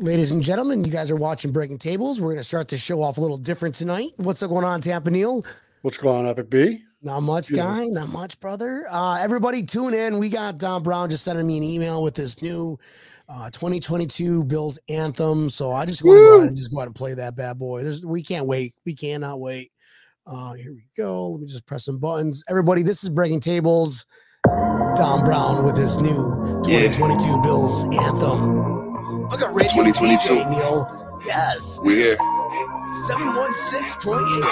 Ladies and gentlemen, you guys are watching Breaking Tables. We're going to start the show off a little different tonight. What's going on, Tampa Neil? What's going on, Epic B? Not much, guy. Not much, brother. Uh, everybody, tune in. We got Don Brown just sending me an email with this new uh, 2022 Bills anthem. So I just want to go ahead and just go ahead and play that bad boy. There's, we can't wait. We cannot wait. Uh, here we go. Let me just press some buttons. Everybody, this is Breaking Tables. Don Brown with his new 2022 yeah. Bills anthem. Look at radio 2022. DJ, Neil. Yes. We're here. 716.8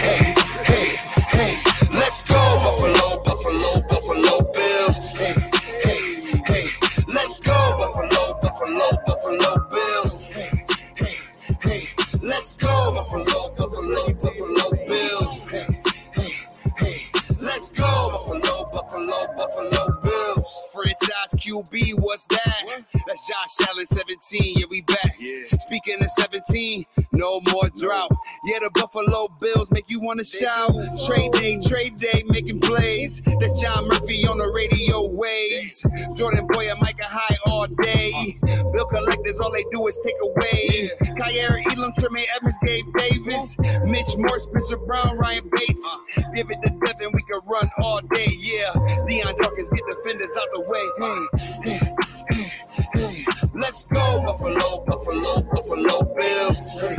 Hey, hey, hey, let's go. Buffalo, Buffalo, Buffalo Bills. Hey, hey, hey, let's go. Buffalo, Buffalo, Buffalo Bills. Hey, hey, hey, let's go. Buffalo, Buffalo, Buffalo Bills. Hey, hey, hey, let's go. Buffalo, Buffalo, Buffalo. Franchise QB, what's that? That's Josh Allen, 17. Yeah, we back. Yeah. Speaking of 17, no more drought. Yeah, the Buffalo Bills make you want to shout. Trade day, trade day, making plays. That's John Murphy on the radio waves. Jordan Poyer, Micah Hyde all day. Bill collectors, all they do is take away. Kaiir Elam, Tremaine Edmunds, Gabe Davis. Mitch Morse, Spencer Brown, Ryan Bates. Give it to Devin, we can run all day. Yeah, Dion Dawkins, get defenders out the Hey, hey, hey, Let's go, Buffalo, Buffalo, Buffalo Bills. Hey,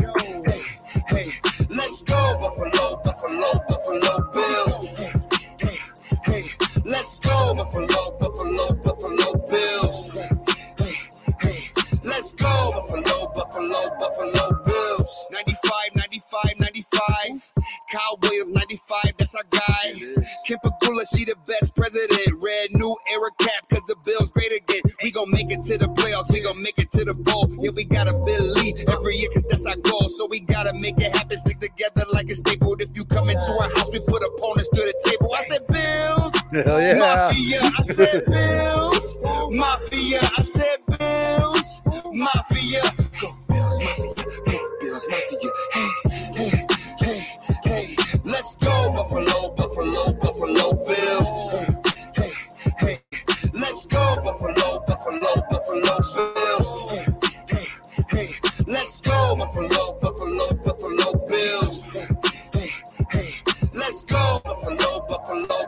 hey, hey. Let's go, Buffalo, Buffalo, Buffalo Bills. Hey, hey, hey. Let's go, Buffalo, Buffalo, Buffalo Bills. Hey, hey, hey. Let's go, Buffalo, Buffalo, Buffalo Bills. 95, 95, 95. Kyle Williams, 95, that's our guy. Kim Pegula, she the best president. Red new era cap, cause the Bills great again. We gon' make it to the playoffs, we gon' make it to the bowl. Yeah, we gotta believe every year, cause that's our goal. So we gotta make it happen, stick together like a staple. If you come into our house, we put opponents to the table. I said Bills, Hell yeah. Mafia, I said Bills, Mafia, I said Bills, Mafia. Go Bills, Mafia, go Bills, Mafia. Hey, hey, hey, hey. Let's go, Buffalo, Buffalo, Bills. Hey, hey, hey. Let's go, Buffalo, Buffalo, Buffalo Bills. Hey, hey, hey. Let's go, Buffalo, Buffalo.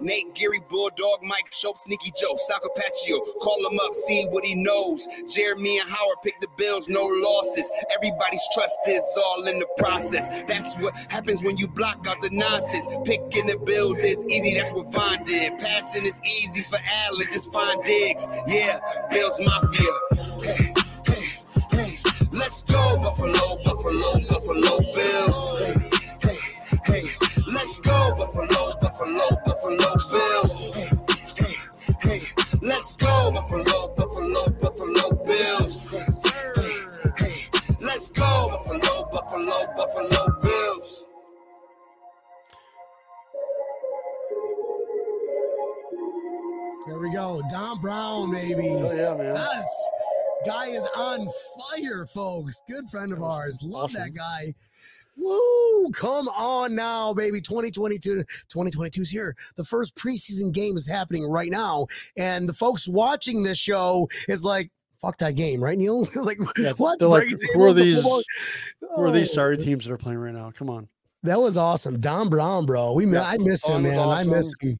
Nate Geary, Bulldog, Mike Shope, Sneaky Joe, Sacapaccio. Call him up, see what he knows. Jeremy and Howard pick the Bills, no losses. Everybody's trust is all in the process. That's what happens when you block out the nonsense. Picking the Bills is easy, that's what Von did. Passing is easy for Allen, just find Diggs. Yeah, Bills Mafia. Hey, hey, hey. Let's go, Buffalo, Buffalo, Buffalo Bills. Hey, hey, hey. Let's go, Buffalo, Buffalo, Buffalo Bills. Hey, hey, hey. Let's go, Buffalo, Buffalo, Buffalo Bills. Hey, hey. Let's go, Buffalo, Buffalo, Buffalo Bills. There we go. Don Brown, baby. Oh yeah, man. Yes. Guy is on fire, folks. Good friend of ours. Love awesome. that guy. Woo! Come on now, baby. 2022. 2022 is here. The first preseason game is happening right now. And the folks watching this show is like, fuck that game, right, Neil? like, Yeah, what? they're like, who are tables, the these- football- Who are these Oh, sorry teams that are playing right now? Come on. That was awesome. Don Brown, bro. We Yeah, I miss him, man. I miss him.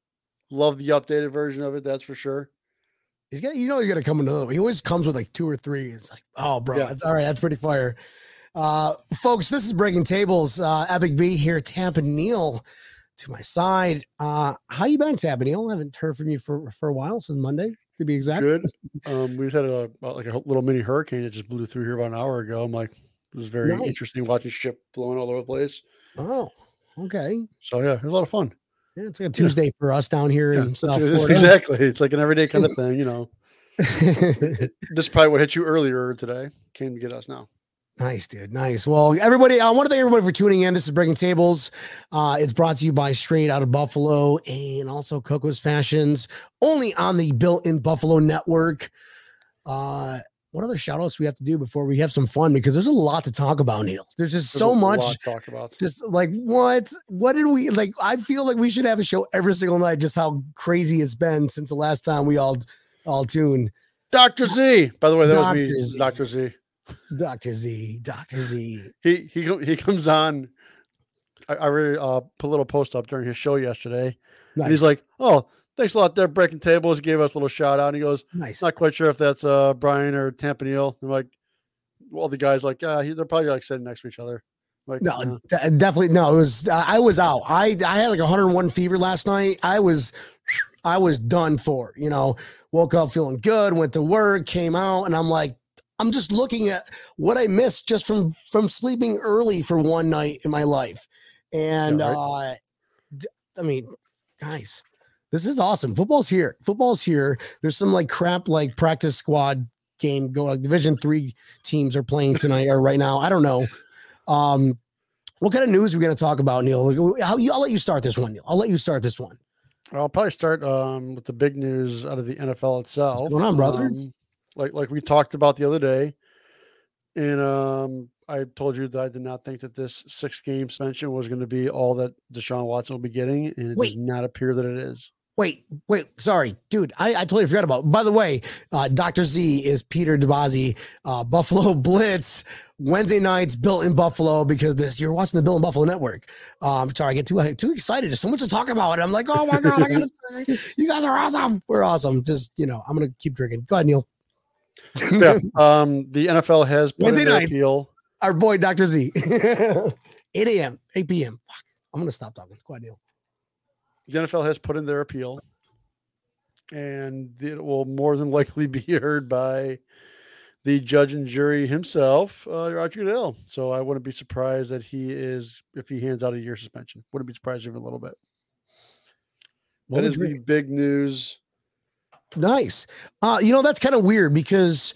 Love the updated version of it, that's for sure. He's gonna, you know, you're gonna come another. He always comes with like two or three. It's like, oh, bro, Yeah. that's all right. That's pretty fire, uh, folks. This is breaking tables. Uh, Epic B here, Tampa Neil to my side. Uh, how you been, Tampa Neil? I haven't heard from you for for a while since Monday, to be exact. Good. Um, we just had a about like a little mini hurricane that just blew through here about an hour ago. I'm like, it was very Nice. interesting watching ship blowing all over the place. Oh, okay. So yeah, it was a lot of fun. Yeah, it's like a Tuesday for us down here Yeah, in South it's- Florida. exactly. It's like an everyday kind of thing, you know. This is probably what hit you earlier today. Came to get us now. Nice, dude. Nice. Well, everybody, I want to thank everybody for tuning in. This is Breaking Tables. Uh, it's brought to you by Straight Out of Buffalo and also Coco's Fashions, only on the Built in Buffalo network. Uh, what other shout outs we have to do before we have some fun? Because there's a lot to talk about, Neil. There's just There's so a much. lot to talk about. Just like what? What did we like? I feel like we should have a show every single night, just how crazy it's been since the last time we all all tuned. Dr. Z. By the way, that was me, Z. Dr. Z. Dr. Z, Dr. Z. He he he comes on. I, I really uh, put a little post up during his show yesterday, and he's like, "Oh, thanks a lot, there, breaking tables." He gave us a little shout out. And he goes, nice. "Not quite sure if that's uh Brian or Tampa Neil." I'm like, "Well, the guys like, yeah, he, they're probably like sitting next to each other." Like, No, "Uh." de- definitely no. It was I was out. I I had like 101 fever last night. I was I was done for. You know, woke up feeling good, went to work, came out, and I'm like, I'm just looking at what I missed just from from sleeping early for one night in my life, and Yeah, uh, d- I mean, guys, this is awesome. Football's here. Football's here. There's some like crap like practice squad game go like Division three teams are playing tonight or right now. I don't know. Um, what kind of news are we going to talk about, Neil? Like, How, I'll let you start this one, Neil. I'll let you start this one. I'll probably start um, with the big news out of the NFL itself. What's going on, brother? Um, like like we talked about the other day, and um, I told you that I did not think that this six game suspension was going to be all that Deshaun Watson will be getting, and it Wait. does not appear that it is. Wait, wait, sorry, dude. I, I totally forgot about. By the way, uh, Dr. Z is Peter DeBazzi, uh, Buffalo Blitz, Wednesday nights built in Buffalo because this you're watching the Built in Buffalo Network. Um, sorry, I get too too excited. There's so much to talk about. I'm like, oh my god, I gotta, you guys are awesome. We're awesome. Just you know, I'm gonna keep drinking. Go ahead, Neil. yeah. Um, the NFL has put Wednesday in their night. appeal. Our boy Dr. Z. 8 a.m., 8 p.m. Fuck. I'm gonna stop talking. Ahead, Neil. The NFL has put in their appeal, and it will more than likely be heard by the judge and jury himself, uh, Roger Goodell. So I wouldn't be surprised that he is if he hands out a year suspension. Wouldn't be surprised even a little bit. What that is the big news. Nice. Uh, you know, that's kind of weird because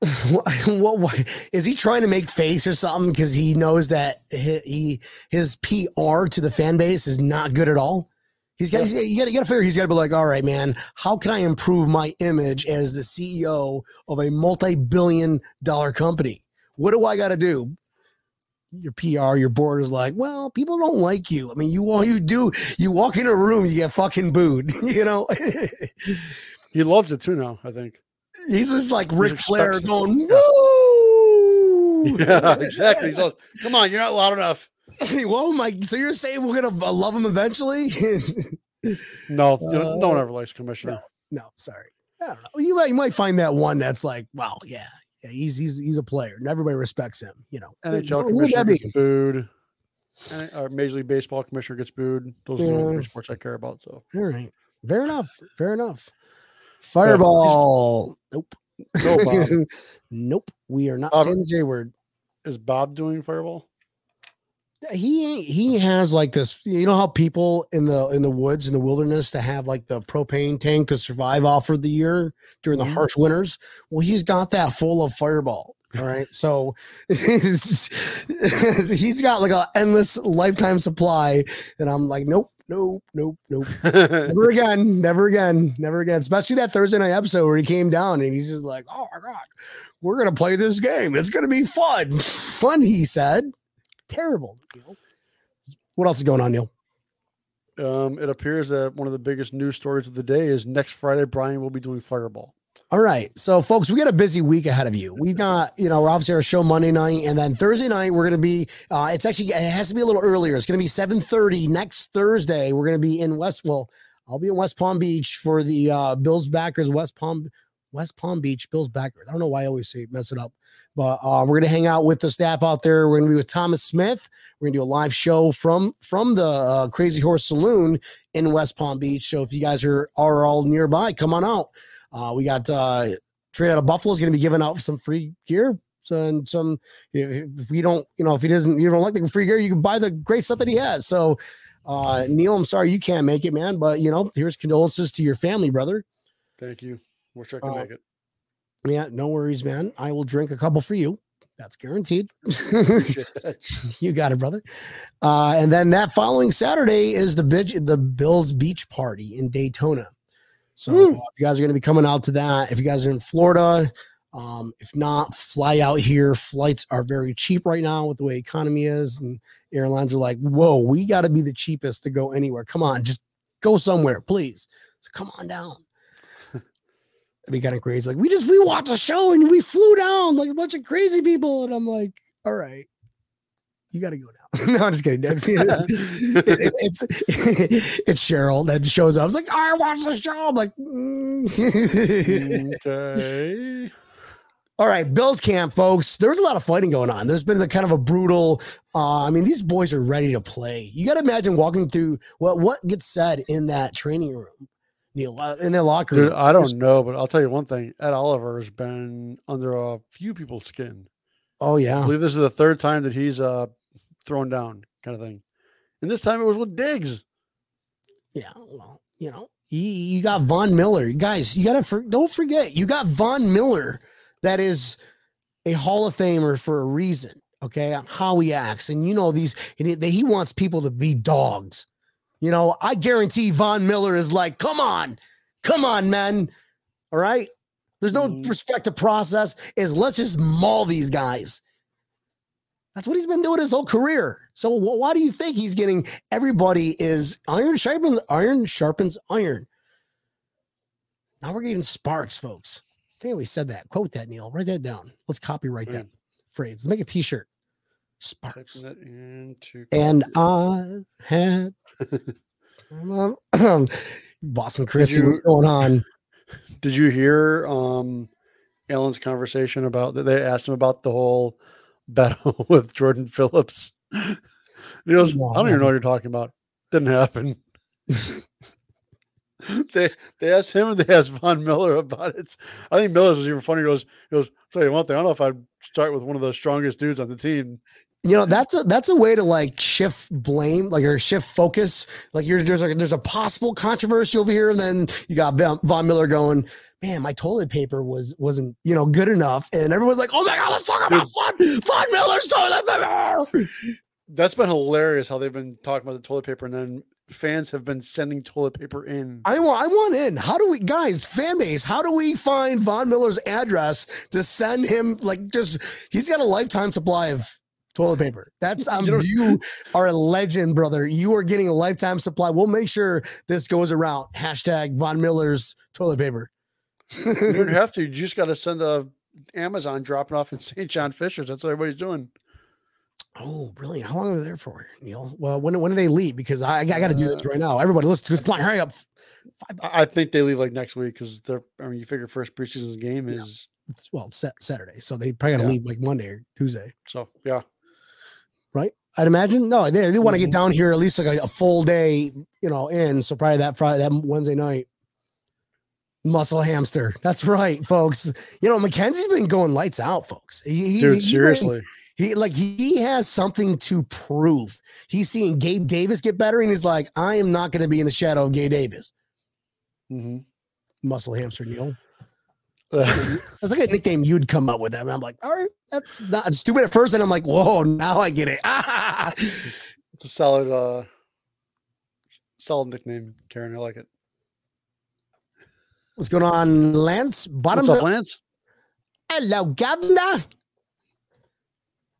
what, what, is he trying to make face or something? Because he knows that he, he his PR to the fan base is not good at all. He's got, got you got to figure he's got to be like, all right, man, how can I improve my image as the CEO of a multi-billion dollar company? What do I got to do? Your PR, your board is like, well, people don't like you. I mean, you all you do, you walk in a room, you get fucking booed. You know, He loves it too now, I think. he's just like Ric Flair going, Yeah. woo. Yeah, exactly. So come on, you're not loud enough. Whoa, Mike. So you're saying we're gonna uh, love him eventually? No, you know, no one Uh, ever likes commissioner. no, sorry. I don't know. You might you might find that one that's like, wow, yeah, yeah, he's he's he's a player, and everybody respects him. You know, NHL Who commissioner gets booed. And, or uh, Major League Baseball commissioner gets booed. Those are the Yeah. only sports I care about. So All right, fair enough. Fair enough. Fireball. Nope. Bob. nope. We are not Bob- saying the J word. is Bob doing Fireball? He he has like this you know how people in the in the woods in the wilderness to have like the propane tank to survive off for the year during the Mhm. harsh winters? Well he's got that full of fireball all right? So he's got like a endless lifetime supply and i'm like nope nope nope nope. Never again never again never again. Especially that thursday night episode where he came down and he's just like oh my god we're gonna play this game. It's gonna be fun. Fun he said terrible Neil. what else is going on neil? Um, it appears that one of the biggest news stories of the day is next Friday, Brian will be doing Fireball. all right. So folks we got a busy week ahead of you. We got you know we're obviously our show monday night and then thursday night we're gonna be uh it's actually it has to be a little earlier. It's gonna be 7 30 next thursday. We're gonna be in west well i'll be in west palm beach for the uh bills backers west palm west palm beach bills backers i don't know why i always say mess it up but uh, we're gonna hang out with the staff out there. We're gonna be with Thomas Smith. We're gonna do a live show from from the uh, Crazy Horse Saloon in West Palm Beach. So if you guys are are all nearby, come on out. Uh, we got uh, Straight out of Buffalo is gonna be giving out some free gear. And some if if you don't, you know, if he doesn't, you don't like the free gear, you can buy the great stuff that he has. So, uh, Neil, I'm sorry you can't make it, man, but you know, here's condolences to your family, brother. Thank you. Wish I could Uh, make it. Yeah, no worries, man. I will drink a couple for you. That's guaranteed. You got it, brother. Uh, and then that following Saturday is the Bidge, the Bills Beach Party in Daytona. So uh, if you guys are going to be coming out to that, if you guys are in Florida, um, if not, fly out here. Flights are very cheap right now with the way economy is, and airlines are like, "Whoa, we got to be the cheapest to go anywhere. Come on, just go somewhere, please." So come on down. That'd be kind of crazy. Like we just we watched a show and we flew down like a bunch of crazy people, and I'm like, all right, you got to go now. no, I'm just kidding. It's, it- it's it's Cheryl that shows up. It's like I watched the show. I'm like, mm. okay. all right, Bills camp, folks. There's a lot of fighting going on. There's been the kind of a brutal. Uh, I mean, these boys are ready to play. You got to imagine walking through what what gets said in that training room, In their locker room. Dude, I don't know, but I'll tell you one thing. Ed Oliver has been under a few people's skin. oh I yeah, believe this is the third time that he's uh thrown down, kind of thing. And this time it was with Diggs. yeah. Well, you know, you, you got Von Miller, guys. You gotta for, don't forget, you got Von Miller, that is a Hall of Famer for a reason. Okay, on how he acts, and you know these, and he, he wants people to be dogs. You know, I guarantee Von Miller is like, come on, come on, man. All right. There's no Mhm. respect to process, is let's just maul these guys. That's what he's been doing his whole career. So wh- why do you think he's getting everybody is iron sharpens iron sharpens iron. Now we're getting sparks, folks. I think we said that. Quote that, Neil. Write that down. Let's copyright that phrase. Let's make a t-shirt. Sparks. And. I had Boston Christie, what's going on? Did you hear um Allen's conversation about that they asked him about the whole battle with Jordan Phillips? He goes, No, I don't even know what you're talking about. Didn't happen. they they asked him and they asked Von Miller about it. I think Miller's was even funny. He goes, he goes, tell you one thing, I don't know if I'd start with one of the strongest dudes on the team. You know, that's a that's a way to like shift blame, like or shift focus. Like you're there's a there's a possible controversy over here, and then you got Von Miller going, man, my toilet paper was wasn't you know good enough, and everyone's like, oh my god, let's talk about Von, Von Miller's toilet paper. That's been hilarious how they've been talking about the toilet paper and then fans have been sending toilet paper in. I want I want in. How do we guys, fan base, how do we find Von Miller's address to send him like just he's got a lifetime supply of toilet paper. That's um, You are a legend, brother. You are getting a lifetime supply. We'll make sure this goes around. Hashtag Von Miller's toilet paper. You don't have to. You just got to send a Amazon dropping off in St. John Fishers. That's what everybody's doing. Oh, brilliant. How long are they there for, Neil? Well, when when do they leave? Because I, I got to do this right now. Everybody, let's just. Hurry up. I I think they leave like next week because they're. I mean, you figure first preseason game Yeah. is It's, well, Sat- Saturday, so they probably got to Yeah. leave like Monday or Tuesday. so. Yeah, right? I'd imagine. No, they, they want to get Mhm. down here at least like a, a full day, you know, in. So probably that Friday, that Wednesday night. Muscle hamster. That's right, folks. You know, McKenzie's been going lights out, folks. He, he- dude. he's seriously, he like he has something to prove. He's seeing Gabe Davis get better, and he's like, I am not going to be in the shadow of Gabe Davis. hmm Muscle hamster, Neil. That's like a nickname you'd come up with. And I'm like, all right, that's not stupid at first, and I'm like, whoa, now I get it. it's a solid, uh solid nickname, Karen. I like it. What's going on, Lance? Bottoms What's up. up, Lance? Hello, Governor.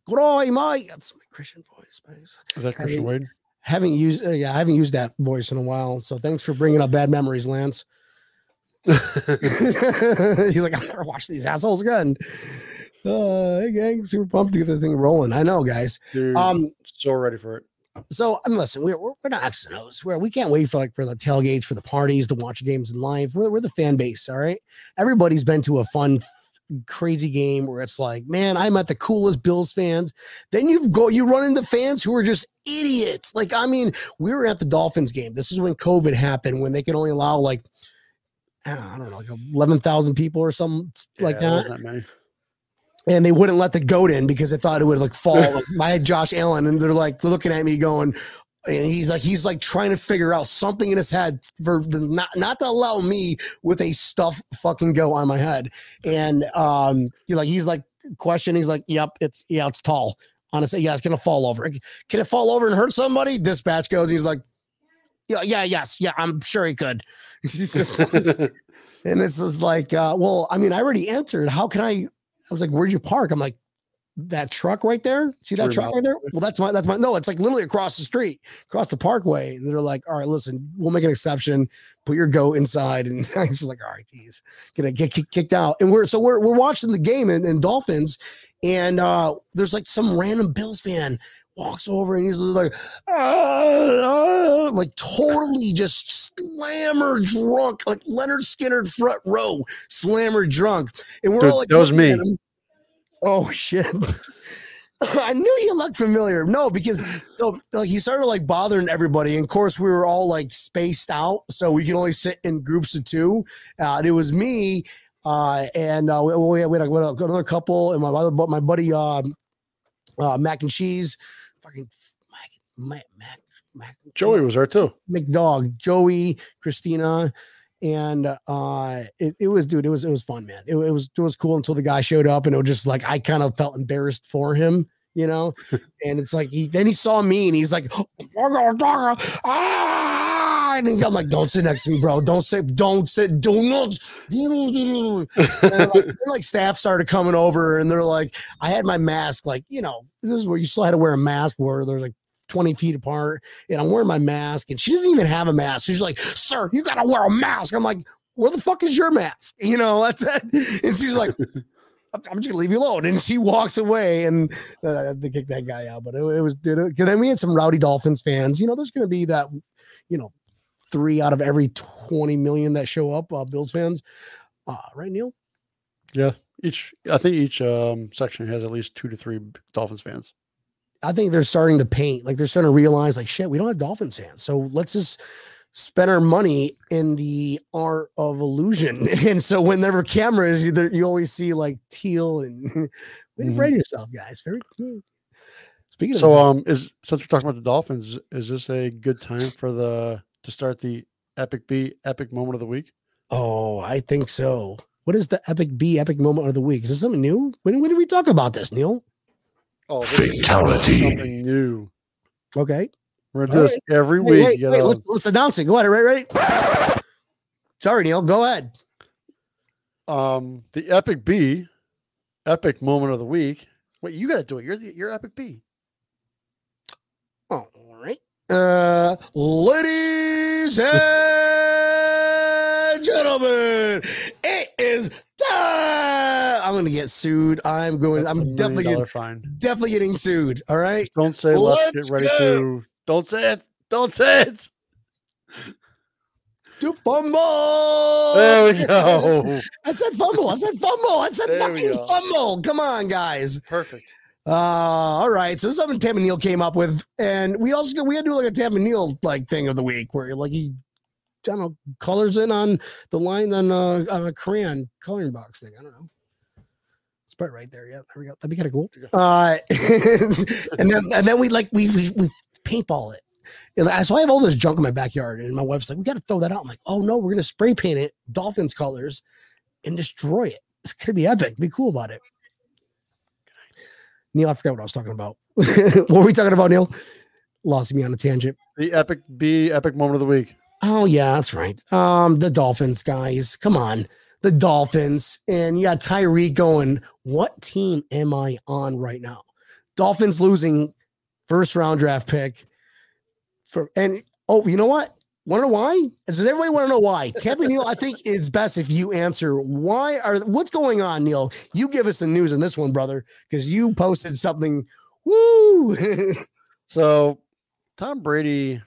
Good eye, mate. That's my Christian voice, please. Is that Christian mean- Wade? Haven't used, uh, yeah, I haven't used that voice in a while. So thanks for bringing up bad memories, Lance. He's like, I better watch these assholes again. Uh, hey, gang, super pumped to get this thing rolling. I know, guys. Dude, Um, so ready for it. so and listen, we're we're, we're not X and O's. We're, we can't wait for like for the tailgates, for the parties, to watch games in live. We're, we're the fan base, all right. Everybody's been to a fun, crazy game where it's like, man, I'm at the coolest Bills fans. Then you go, you run into fans who are just idiots. Like, I mean, we were at the Dolphins game. This is when COVID happened, when they could only allow like, I don't know, I don't know like eleven thousand people or something like Yeah, there that that and they wouldn't let the goat in because they thought it would like fall. Like, I had Josh Allen, and they're like looking at me, going, and he's like, he's like trying to figure out something in his head for the, not not to allow me with a stuff fucking goat on my head. And um, he like he's like questioning. He's like, yep, it's yeah, it's tall. Honestly, yeah, it's gonna fall over. Can it fall over and hurt somebody? Dispatch goes. He's like, yeah, yeah, yes, yeah, I'm sure he could. And this is like, uh, well, I mean, I already answered. How can I? I was like, where'd you park? I'm like, that truck right there. See that truck right there? Well, that's my that's my no, it's like literally across the street, across the parkway. And they're like, all right, listen, we'll make an exception. Put your goat inside. And I was just like, all right, geez, gonna get kicked out. And we're so we're we're watching the game and, and Dolphins, and uh there's like some random Bills fan walks over and he's like, "Ah, ah," like totally just slammer drunk, like Lynyrd Skynyrd front row, slammer drunk. And we're all like, that was me. Oh shit. I knew you looked familiar. No, because so like he started like bothering everybody. And of course, we were all like spaced out, so we can only sit in groups of two. Uh, and it was me, uh, and uh, we, we, had, we had another couple, and my other my buddy um, uh, Mac and Cheese, fucking Mac Mac Mac, Mac Joey was there too. McDog, Joey, Christina, and uh it, it was dude, it was it was fun, man. It, it was it was cool until the guy showed up and it was just like I kind of felt embarrassed for him, you know. and it's like he then he saw me and he's like, ah, and I'm like, don't sit next to me, bro. Don't sit, don't sit, do not. like, like staff started coming over and they're like, I had my mask, like, you know, this is where you still had to wear a mask where they're like 20 feet apart and I'm wearing my mask and she doesn't even have a mask. She's like, sir, you gotta wear a mask. I'm like, where the fuck is your mask? You know, that's it. And she's like, I'm I'm just gonna leave you alone. And she walks away and uh, they kick that guy out. But it, it was, dude, it, then we had some rowdy Dolphins fans. You know, there's gonna be that, you know, three out of every 20 million that show up, uh, Bills fans. Uh, right, Neil? Yeah. Each, I think each um, section has at least two to three Dolphins fans. I think they're starting to paint, like they're starting to realize, like, shit, we don't have Dolphins fans. So let's just spend our money in the art of illusion. And so whenever cameras, you, always see like teal and Mhm. brand yourself, guys. Very cool. Speaking of So, um, is since we're talking about the Dolphins, is this a good time for the to start the Epic B Epic Moment of the Week? oh, I think so. What is the epic B epic moment of the week? Is this something new? When, when did we talk about this, Neil? Oh, this Fatality. Something new. Okay. We're gonna do All this every Wait, week. wait, wait, let's, let's announce it. Go ahead. Right, right. Sorry, Neil. Go ahead. um, the Epic B, Epic Moment of the Week. Wait, you got to do it. You're the you're Epic B. All right. Uh, ladies and gentlemen, it is time. I'm gonna get sued. I'm going. That's I'm definitely getting, fine. definitely getting sued. All right. Don't say let's, Let's get ready go. to. Don't say it. Don't say it. To fumble. There we go. I said fumble. I said fumble. I said There fucking fumble. Come on, guys. Perfect. Uh, all right. So this is something Tam and Neil came up with, and we also we had to do like a Tam and Neil like thing of the week where like he, I don't know, colors in on the line on uh, on a crayon coloring box thing. I don't know. It's right right there. Yeah, there we go. That'd be kind of cool. Uh, and then and then we like we we, we paintball it. So I have all this junk in my backyard, and my wife's like, "We got to throw that out." I'm like, "Oh no, we're gonna spray paint it Dolphins colors and destroy it. It's gonna be epic. Be cool about it." Neil, I forgot what I was talking about. what were we talking about, Neil? Lost me on a tangent. The Epic B Epic Moment of the Week. Oh yeah, that's right. Um, the Dolphins, guys. Come on. The Dolphins. And yeah, Tyreek going. What team am I on right now? Dolphins losing first round draft pick. For and oh, you know what? Want to know why? Does everybody want to know why? Tampa Neil, I think it's best if you answer why are what's going on, Neil? You give us the news on this one, brother, because you posted something. Woo! So, Tom Brady.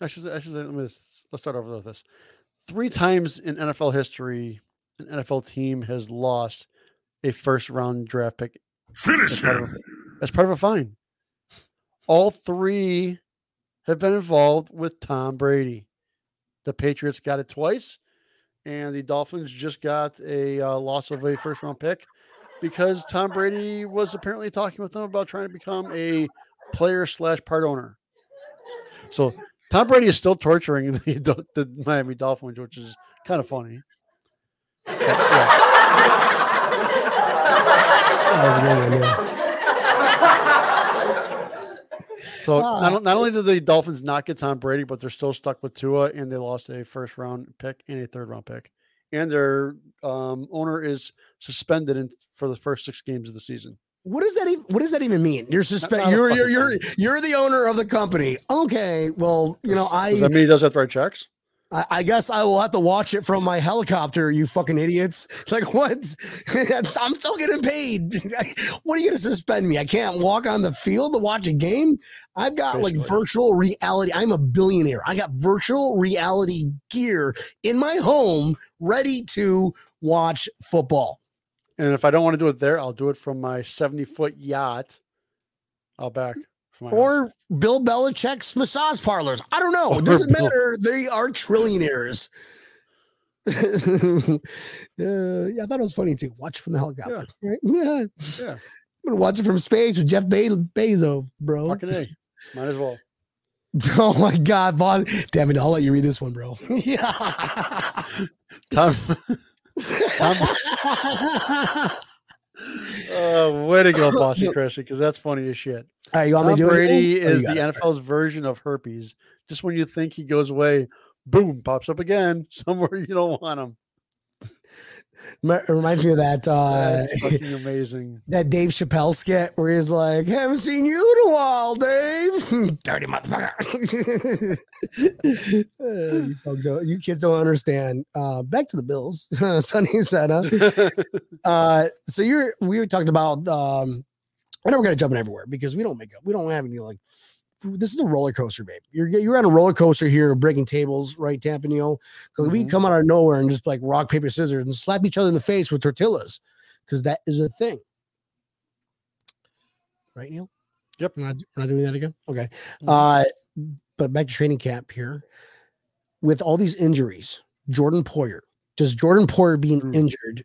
I should. I should. Let me. Let's start over with this. Three times in NFL history, an NFL team has lost a first round draft pick Finish as part of, as part of a fine. All three have been involved with Tom Brady. The Patriots got it twice, and the Dolphins just got a uh, loss of a first round pick because Tom Brady was apparently talking with them about trying to become a player slash part owner. So Tom Brady is still torturing the, the Miami Dolphins, which is kind of funny. Yeah. That was a good Neil. So Ah. not, not only did the Dolphins not get Tom Brady, but they're still stuck with Tua, and they lost a first round pick and a third round pick, and their um, owner is suspended in, for the first six games of the season. What does that even what does that even mean? You're a you're you're you're you're the owner of the company. Okay, well, you know, I. Does that mean he doesn't have to write checks? I, I guess I will have to watch it from my helicopter, you fucking idiots. Like what? I'm still getting paid. what are you gonna suspend me? I can't walk on the field to watch a game. I've got like virtual reality. I'm a billionaire. I got virtual reality gear in my home ready to watch football. And if I don't want to do it there, I'll do it from my 70 foot yacht out back. My house. Or Bill Belichick's massage parlors. I don't know. It doesn't matter. They are trillionaires. uh, yeah, I thought it was funny too. Watch from the helicopter. Right? Yeah. Yeah. I'm gonna watch it from space with Jeff Be- Bezos, bro. fucking A. Might as well. Oh my god, boss. Damn it, I'll let you read this one, bro. yeah. Tom, Tom uh, way to go, Bossy Chrissy, because that's funny as shit. All right, you want me Tom to do Brady? Oh, is the it. NFL's version of herpes. Just when you think he goes away, boom, pops up again somewhere you don't want him. Remi- Reminds me of that uh fucking amazing. that Dave Chappelle skit where he's like, "Haven't seen you in a while, Dave." Dirty motherfucker. Uh, you folks, don't, you kids don't understand. Uh, back to the Bills, Sonny said. Huh? Uh, so you're we were talking about. Um, I know we're gonna jump in everywhere because we don't make up. We don't have any like. This is a roller coaster, babe. You're you're on a roller coaster here, breaking tables, right, Tampa Neil? Because we Mhm. come out of nowhere and just like rock paper scissors and slap each other in the face with tortillas, because that is a thing. Right, Neil? Yep. We're not, we're not doing that again. Okay. Mhm. Uh, but back to training camp here. With all these injuries, Jordan Poyer, does Jordan Poyer being Mm. injured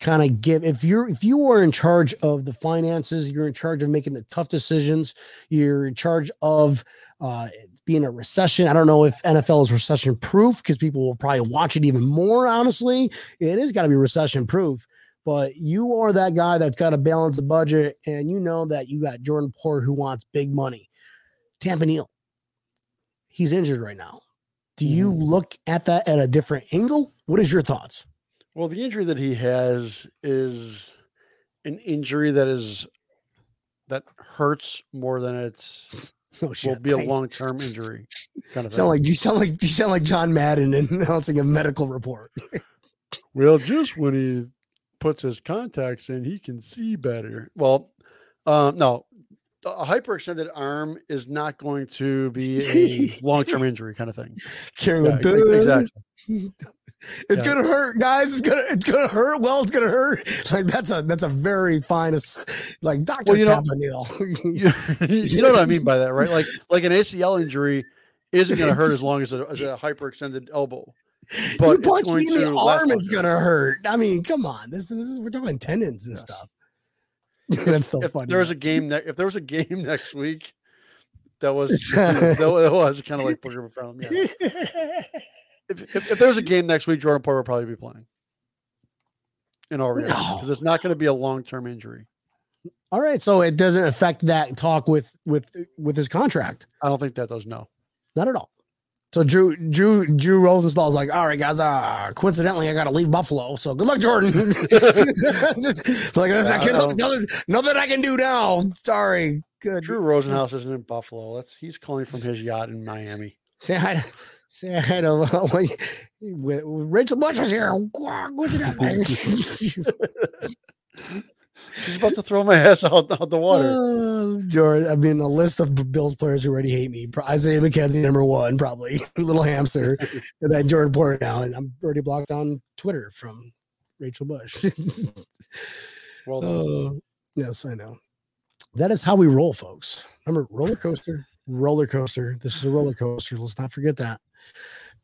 kind of give if you're if you are in charge of the finances, you're in charge of making the tough decisions, you're in charge of uh being a recession. I don't know if NFL is recession proof because people will probably watch it even more. Honestly, it is got to be recession proof. But you are that guy that's got to balance the budget, and you know that you got Jordan Poyer who wants big money. Tampa Neil, he's injured right now. Do you look at that at a different angle? What is your thoughts? Well, the injury that he has is an injury that is that hurts more than it's Oh will be a long term injury kind of. Sound like you sound like you sound like John Madden announcing a medical report. well, just when he puts his contacts in, he can see better. Well, um, no, a hyperextended arm is not going to be a long term injury kind of thing. Yeah, exactly. It's Yeah. gonna hurt, guys. It's gonna it's gonna hurt. Well, it's gonna hurt. Like that's a that's a very fine like Doctor Well, you know- You, you know what I mean by that, right? Like like an ACL injury isn't going to hurt as long as a, as a hyperextended elbow. But you punch me in the arm, it's gonna hurt. I mean, come on. This is, this is we're talking tendons and Yes. stuff. that's so if funny. there was a game ne- if there was a game next week that was that was kind of like a problem. Yeah. If, if, if there was a game next week, Jordan Poyer would probably be playing. In all reality, because No. it's not going to be a long term injury. All right, so it doesn't affect that talk with with with his contract, I don't think that does. No, not at all. So Drew Drew Drew Rosenhaus's like, all right, guys. Uh, coincidentally, I got to leave Buffalo, so good luck, Jordan. It's like there's nothing, nothing, nothing I can do now. Sorry. Good. Drew Rosenhaus isn't in Buffalo. That's he's calling from his yacht in Miami. Say hi to say hi to uh, when- with- with Rachel Bush is here. Coincidentally. She's about to throw my ass out, out the water. Uh, George, I mean, a list of Bills players who already hate me. Isaiah McKenzie, number one, probably. Little hamster. and then Jordan Poyer now. And I'm already blocked on Twitter from Rachel Bush. Well done. oh, yes, I know. That is how we roll, folks. Remember, roller coaster, roller coaster. This is a roller coaster. Let's not forget that.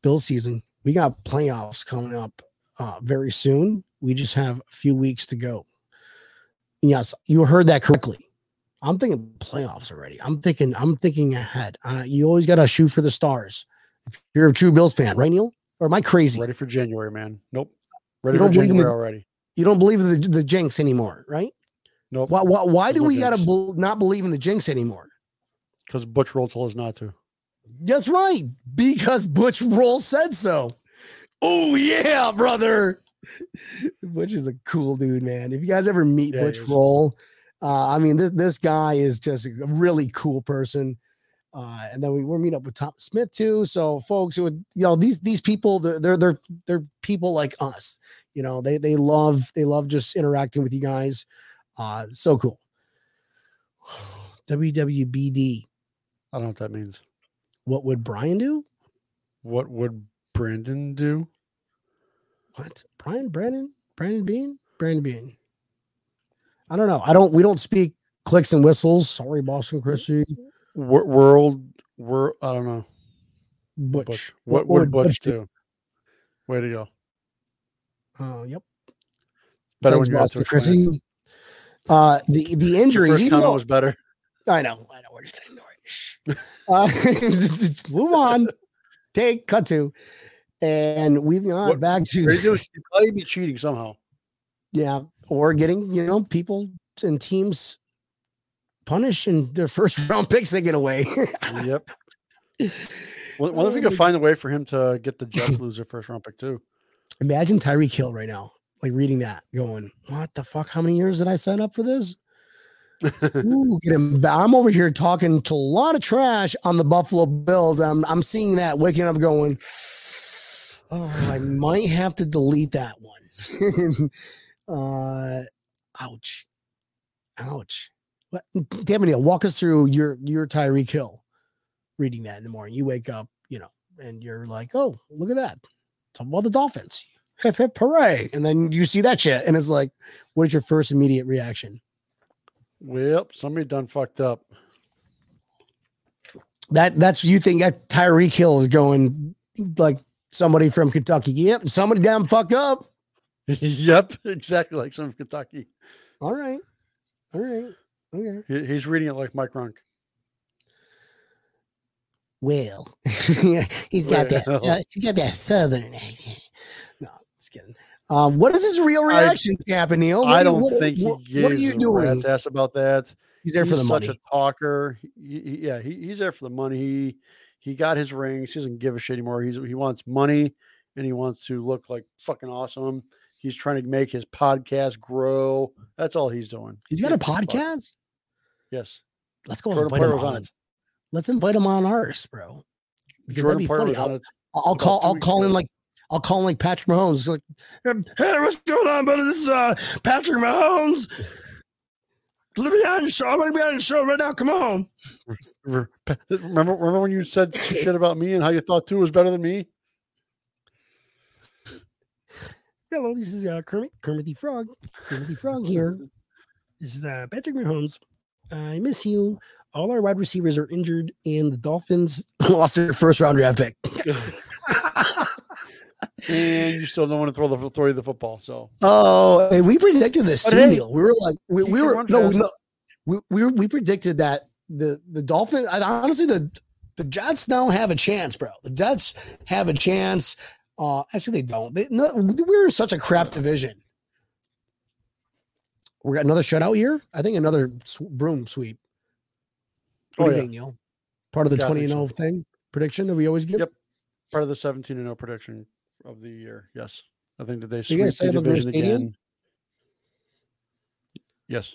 Bill season. We got playoffs coming up uh, very soon. We just have a few weeks to go. Yes, you heard that correctly. I'm thinking playoffs already. I'm thinking. I'm thinking ahead. Uh, you always got to shoot for the stars. If you're a true Bills fan, right, Neil? Or am I crazy? Ready for January, man. Nope. Ready for January the- already. You don't believe in the, the jinx anymore, right? Nope. Why? Why, why do no we got to bel not believe in the jinx anymore? Because Butch Roll told us not to. That's right, because Butch Roll said so. Oh yeah, brother. Butch is a cool dude, man. If you guys ever meet Yeah, Butch. Roll, uh, I mean this this guy is just a really cool person. Uh, and then we we're meeting up with Tom Smith too. So folks, who would you know these these people they're they're they're, they're people like us. You know they they love they love just interacting with you guys. Uh, so cool. WWBD. I don't know what that means. What would Brian do? What would Brandon do? What? Brian Brandon? Brandon Beane? Brandon Beane. I don't know. I don't we don't speak clicks and whistles. Sorry, Boston Christie. Wor- World, wor- I don't know. Butch. Butch. What What, would Butch, Butch do? do? Way to go. Uh, yep. Better Thanks, when you have Boston Christie. Chrissy. Uh, the the The injury. first comment though- was better. I know. I know. We're just gonna ignore it. Shh. Uh, move on. Take cut to, and we've gone What- back to Crazy was- He'd probably be cheating somehow. yeah, or getting you know people and teams punished and their first round picks they get away. Yep. Well, wonder if we could um, find a way for him to get the Jets lose their first round pick too. Imagine Tyreek Hill right now, like reading that, going, "What the fuck? How many years did I sign up for this?" Ooh, get him. I'm over here talking to a lot of trash on the Buffalo Bills. I'm I'm seeing that, waking up, going, "Oh, I might have to delete that one." uh, ouch, ouch. What, damn it, Neil, walk us through your your Tyreek Hill. Reading that in the morning, you wake up, you know, and you're like, "Oh, look at that! Talk about the Dolphins." Hip hip hooray! And then you see that shit, and it's like, what is your first immediate reaction? Well, somebody done fucked up. That that's you think that Tyreek Hill is going like somebody from Kentucky. Yep, somebody damn fuck up. yep, exactly like some Kentucky. All right, all right, okay. He, he's reading it like Mike Runk. Well, he's got that. Uh, he's got that southern accent. No, just kidding. Um, what is his real reaction, Tampa Neil? What I are you- don't what- think what, he what are you doing? ass about that. He's there for the He's money. Such a talker. He, he- yeah, he, he's there for the money. He he got his rings. He doesn't give a shit anymore. He's he wants money and he wants to look like fucking awesome. He's trying to make his podcast grow. That's all he's doing. he's got a podcast. Yes. Let's go Jordan invite him on it. Let's invite him on ours, bro. Because Jordan that'd be funny. I'll. I'll call. I'll call him ago. like. I'll call like Patrick Mahomes. Like, hey, what's going on, buddy? This is uh, Patrick Mahomes. Let me on the show. I'm gonna be on the show right now. Come on. Remember, remember when you said shit about me and how you thought Tua was better than me? Hello, this is uh, Kermit, Kermit the Frog. Kermit the Frog here. This is uh, Patrick Mahomes. I miss you. All our wide receivers are injured, and the Dolphins lost their first round draft pick. and you still don't want to throw the throw you the football. So Oh, and we predicted this But too, hey, Neil. We were like, we, we were no, no, we we, we predicted that the the Dolphins. I, honestly, the the Jets now have a chance, bro. The Jets have a chance. Uh, actually, they don't. They, no, we're in such a crap division. We got another shutout here. I think another sw- broom sweep. What Oh, do you yeah. think, Neil? Part of the Yeah, twenty and so. zero thing prediction that we always give. Yep. part of the 17 and 0 prediction of the year. Yes. I think that they sweep the say about the new division again. Yes.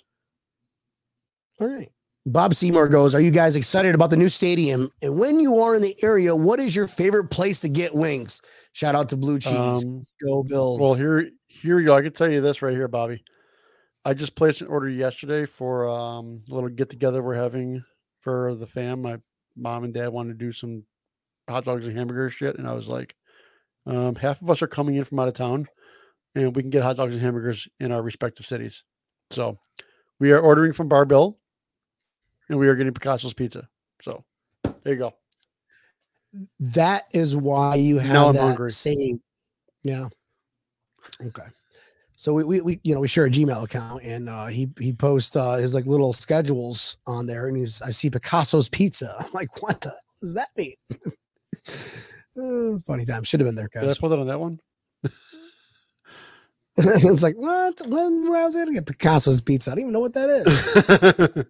All right. Bob Seymour goes, Are you guys excited about the new stadium? And when you are in the area, what is your favorite place to get wings? Shout out to Blue Cheese. Um, Go Bills. well, here here you go. I can tell you this right here, Bobby. I just placed an order yesterday for um, a little get together we're having for the fam. My mom and dad wanted to do some hot dogs and hamburger shit, and I was like, um, half of us are coming in from out of town, and we can get hot dogs and hamburgers in our respective cities. So we are ordering from Bar-Bill, and we are getting Picasso's pizza. So there you go. that is why you have Now I'm that hungry. saying. Yeah. Okay. So we, we, we you know we share a Gmail account and uh, he he posts uh, his like little schedules on there and he's I see Picasso's pizza. I'm like, what the does that mean? It's funny time. Should have been there, guys. Did I put that on that one? it's like what? When where I was able to get Picasso's pizza? I don't even know what that is.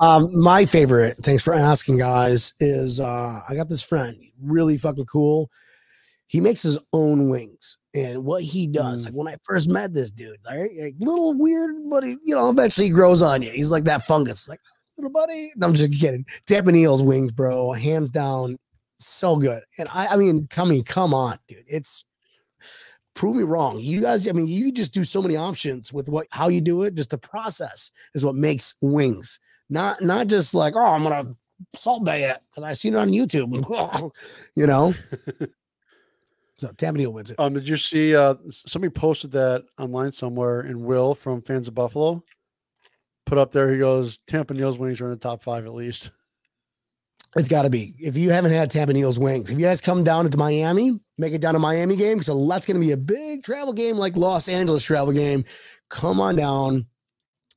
Um, my favorite, thanks for asking, guys, is uh I got this friend, really fucking cool. He makes his own wings, and what he does. Mm. Like when I first met this dude, like, like little weird, but he, you know, eventually he grows on you. He's like that fungus, like little buddy. No, I'm just kidding. Neil's wings, bro, hands down, so good. And I, I mean, come on, come on, dude. It's prove me wrong. You guys, I mean, you just do so many options with what how you do it. Just the process is what makes wings. Not not just like, oh, I'm gonna Salt Bae it because I seen it on YouTube. you know. so Tampa Neil wins it. Um, did you see? Uh, somebody posted that online somewhere, and Will from Fans of Buffalo put up there. He goes, "Tampa Neil's wings are in the top five at least." It's got to be. If you haven't had Tampa Neil's wings, if you guys come down to Miami, make it down to Miami game, so that's going to be a big travel game, like Los Angeles travel game. Come on down.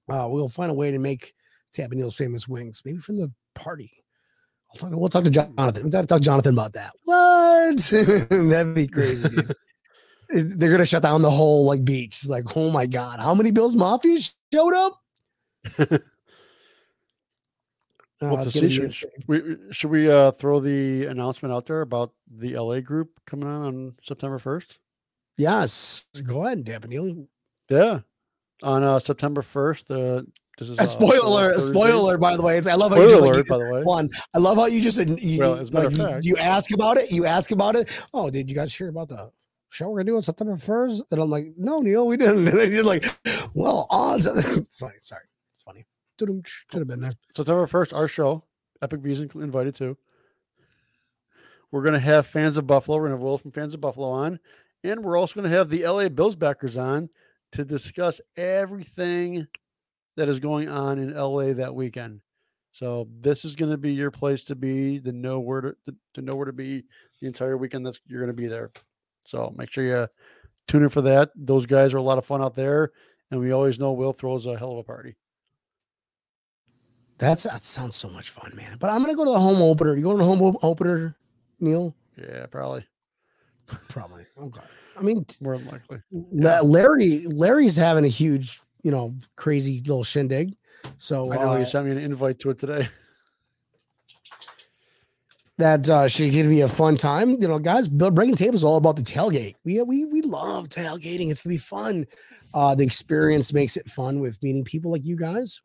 Uh, we'll find a way to make Tampa Neil's famous wings, maybe from the party. I'll talk, we'll talk to Jonathan. We'll have to talk to Jonathan about that. What? That'd be crazy. They're gonna shut down the whole like beach. It's like, oh my god, how many Bills Mafia showed up? Oh, Well, to see, should, we, should we uh, throw the announcement out there about the LA group coming on on September first? Yes, go ahead, Neil. Yeah, on uh, September first. Uh, this is A uh, spoiler, a spoiler by the way. It's, I love how you Spoiler just, like, you- by the way. one. I love how you just you, Well, as a matter like, you, you ask about it. You ask about it. Oh, did you guys hear about the show we're gonna do on September first? And I'm like, no, Neil, we didn't. And you're like, well, odds. sorry, sorry, it's funny. Should have been there. September first, our show, Epic V's inc- invited to. We're gonna have fans of Buffalo. We're gonna have Will from Fans of Buffalo on, and we're also gonna have the LA Bills backers on to discuss everything that is going on in LA that weekend. So this is gonna be your place to be, to know where to, to, to know where to be the entire weekend. That's you're gonna be there. So make sure you tune in for that. Those guys are a lot of fun out there, and we always know Will throws a hell of a party. That's that sounds so much fun, man. But I'm gonna go to the home opener. You going to the home opener, Neil? Yeah, probably Probably. Oh, okay. I mean, more than likely. La- Larry, Larry's having a huge, you know, crazy little shindig. So I know uh, you sent me an invite to it today. that uh, should gonna be a fun time. You know, guys, breaking tables is all about the tailgate. We we we love tailgating. It's gonna be fun. Uh, the experience makes it fun with meeting people like you guys.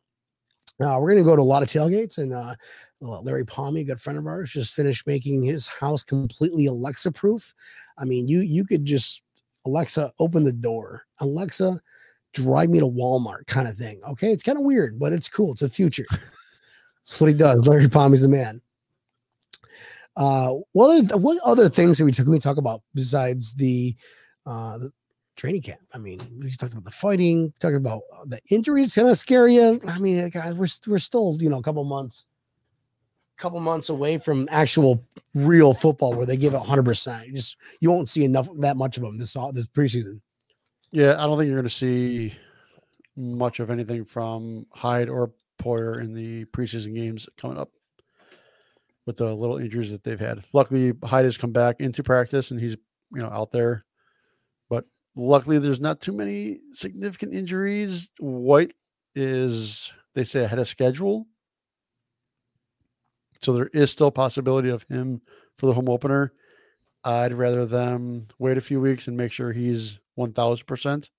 Uh, we're gonna go to a lot of tailgates, and uh, uh, Larry Palmy, a good friend of ours, just finished making his house completely Alexa proof. I mean, you you could just Alexa open the door, Alexa drive me to Walmart, kind of thing. Okay, it's kind of weird, but it's cool. It's a future. That's what he does. Larry Palmy's the man. Uh, what other, what other things that we took we talk about besides the uh the training camp? I mean, we talked about the fighting, talked about uh, the injuries, kind of scare you. I mean, guys, we're we're still you know a couple months, couple months away from actual real football where they give it 100. percent You just you won't see enough that much of them this all this preseason. Yeah, I don't think you're going to see much of anything from Hyde or Poyer in the preseason games coming up with the little injuries that they've had. Luckily, Hyde has come back into practice and he's you know out there. But luckily, there's not too many significant injuries. White is they say ahead of schedule, so there is still possibility of him for the home opener. I'd rather them wait a few weeks and make sure he's one thousand percent.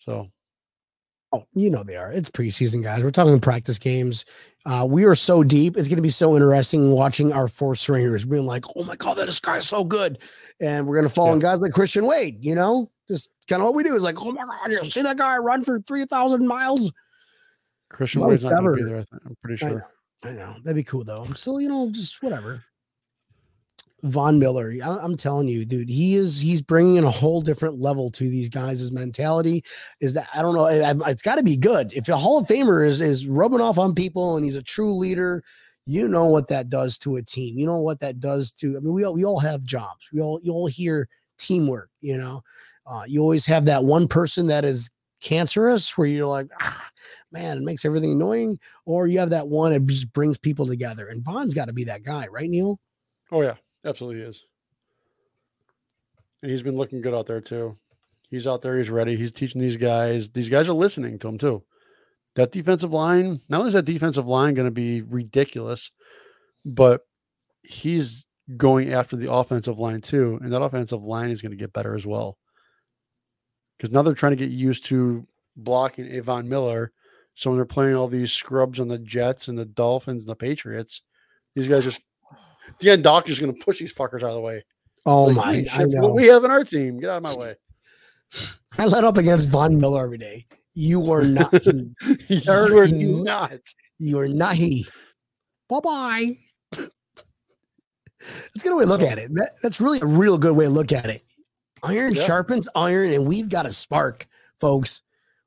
So Oh, you know they are. It's preseason, guys. We're talking practice games. Uh, we are so deep. It's going to be so interesting watching our fourth stringers being like, "Oh my god, this guy's so good," and we're going to follow in guys like Christian Wade. You know, just kind of what we do is like, "Oh my god, you see that guy run for three thousand miles?" Christian Most Wade's not going to be there. I think. I'm pretty sure. I know that'd be cool though. I'm still, you know, just whatever. Von Miller, I'm telling you, dude, he is he's bringing in a whole different level to these guys' mentality. Is that I don't know, it, it's got to be good. If a Hall of Famer is is rubbing off on people and he's a true leader, you know what that does to a team. You know what that does to. I mean, we all we all have jobs. We all you all hear teamwork. You know, uh, you always have that one person that is cancerous where you're like, ah, man, it makes everything annoying or you have that one that just brings people together. And Von's got to be that guy, right, Neil? Oh yeah, absolutely is. And he's been looking good out there too. He's out there. He's ready. He's teaching these guys. These guys are listening to him too. That defensive line. Not only is that defensive line going to be ridiculous, but he's going after the offensive line too, and that offensive line is going to get better as well. because now they're trying to get used to blocking a Von Miller. So when they're playing all these scrubs on the Jets and the Dolphins and the Patriots, these guys just the end doctor's going to push these fuckers out of the way. Oh Like, my! "Hey, I know. what we have in our team. Get out of my way. I let up against Von Miller every day. You are not. you are you- not. you are not he. Bye bye. That's a good way to look at it. That, that's really a real good way to look at it. Iron Yeah. sharpens iron, and we've got a spark, folks.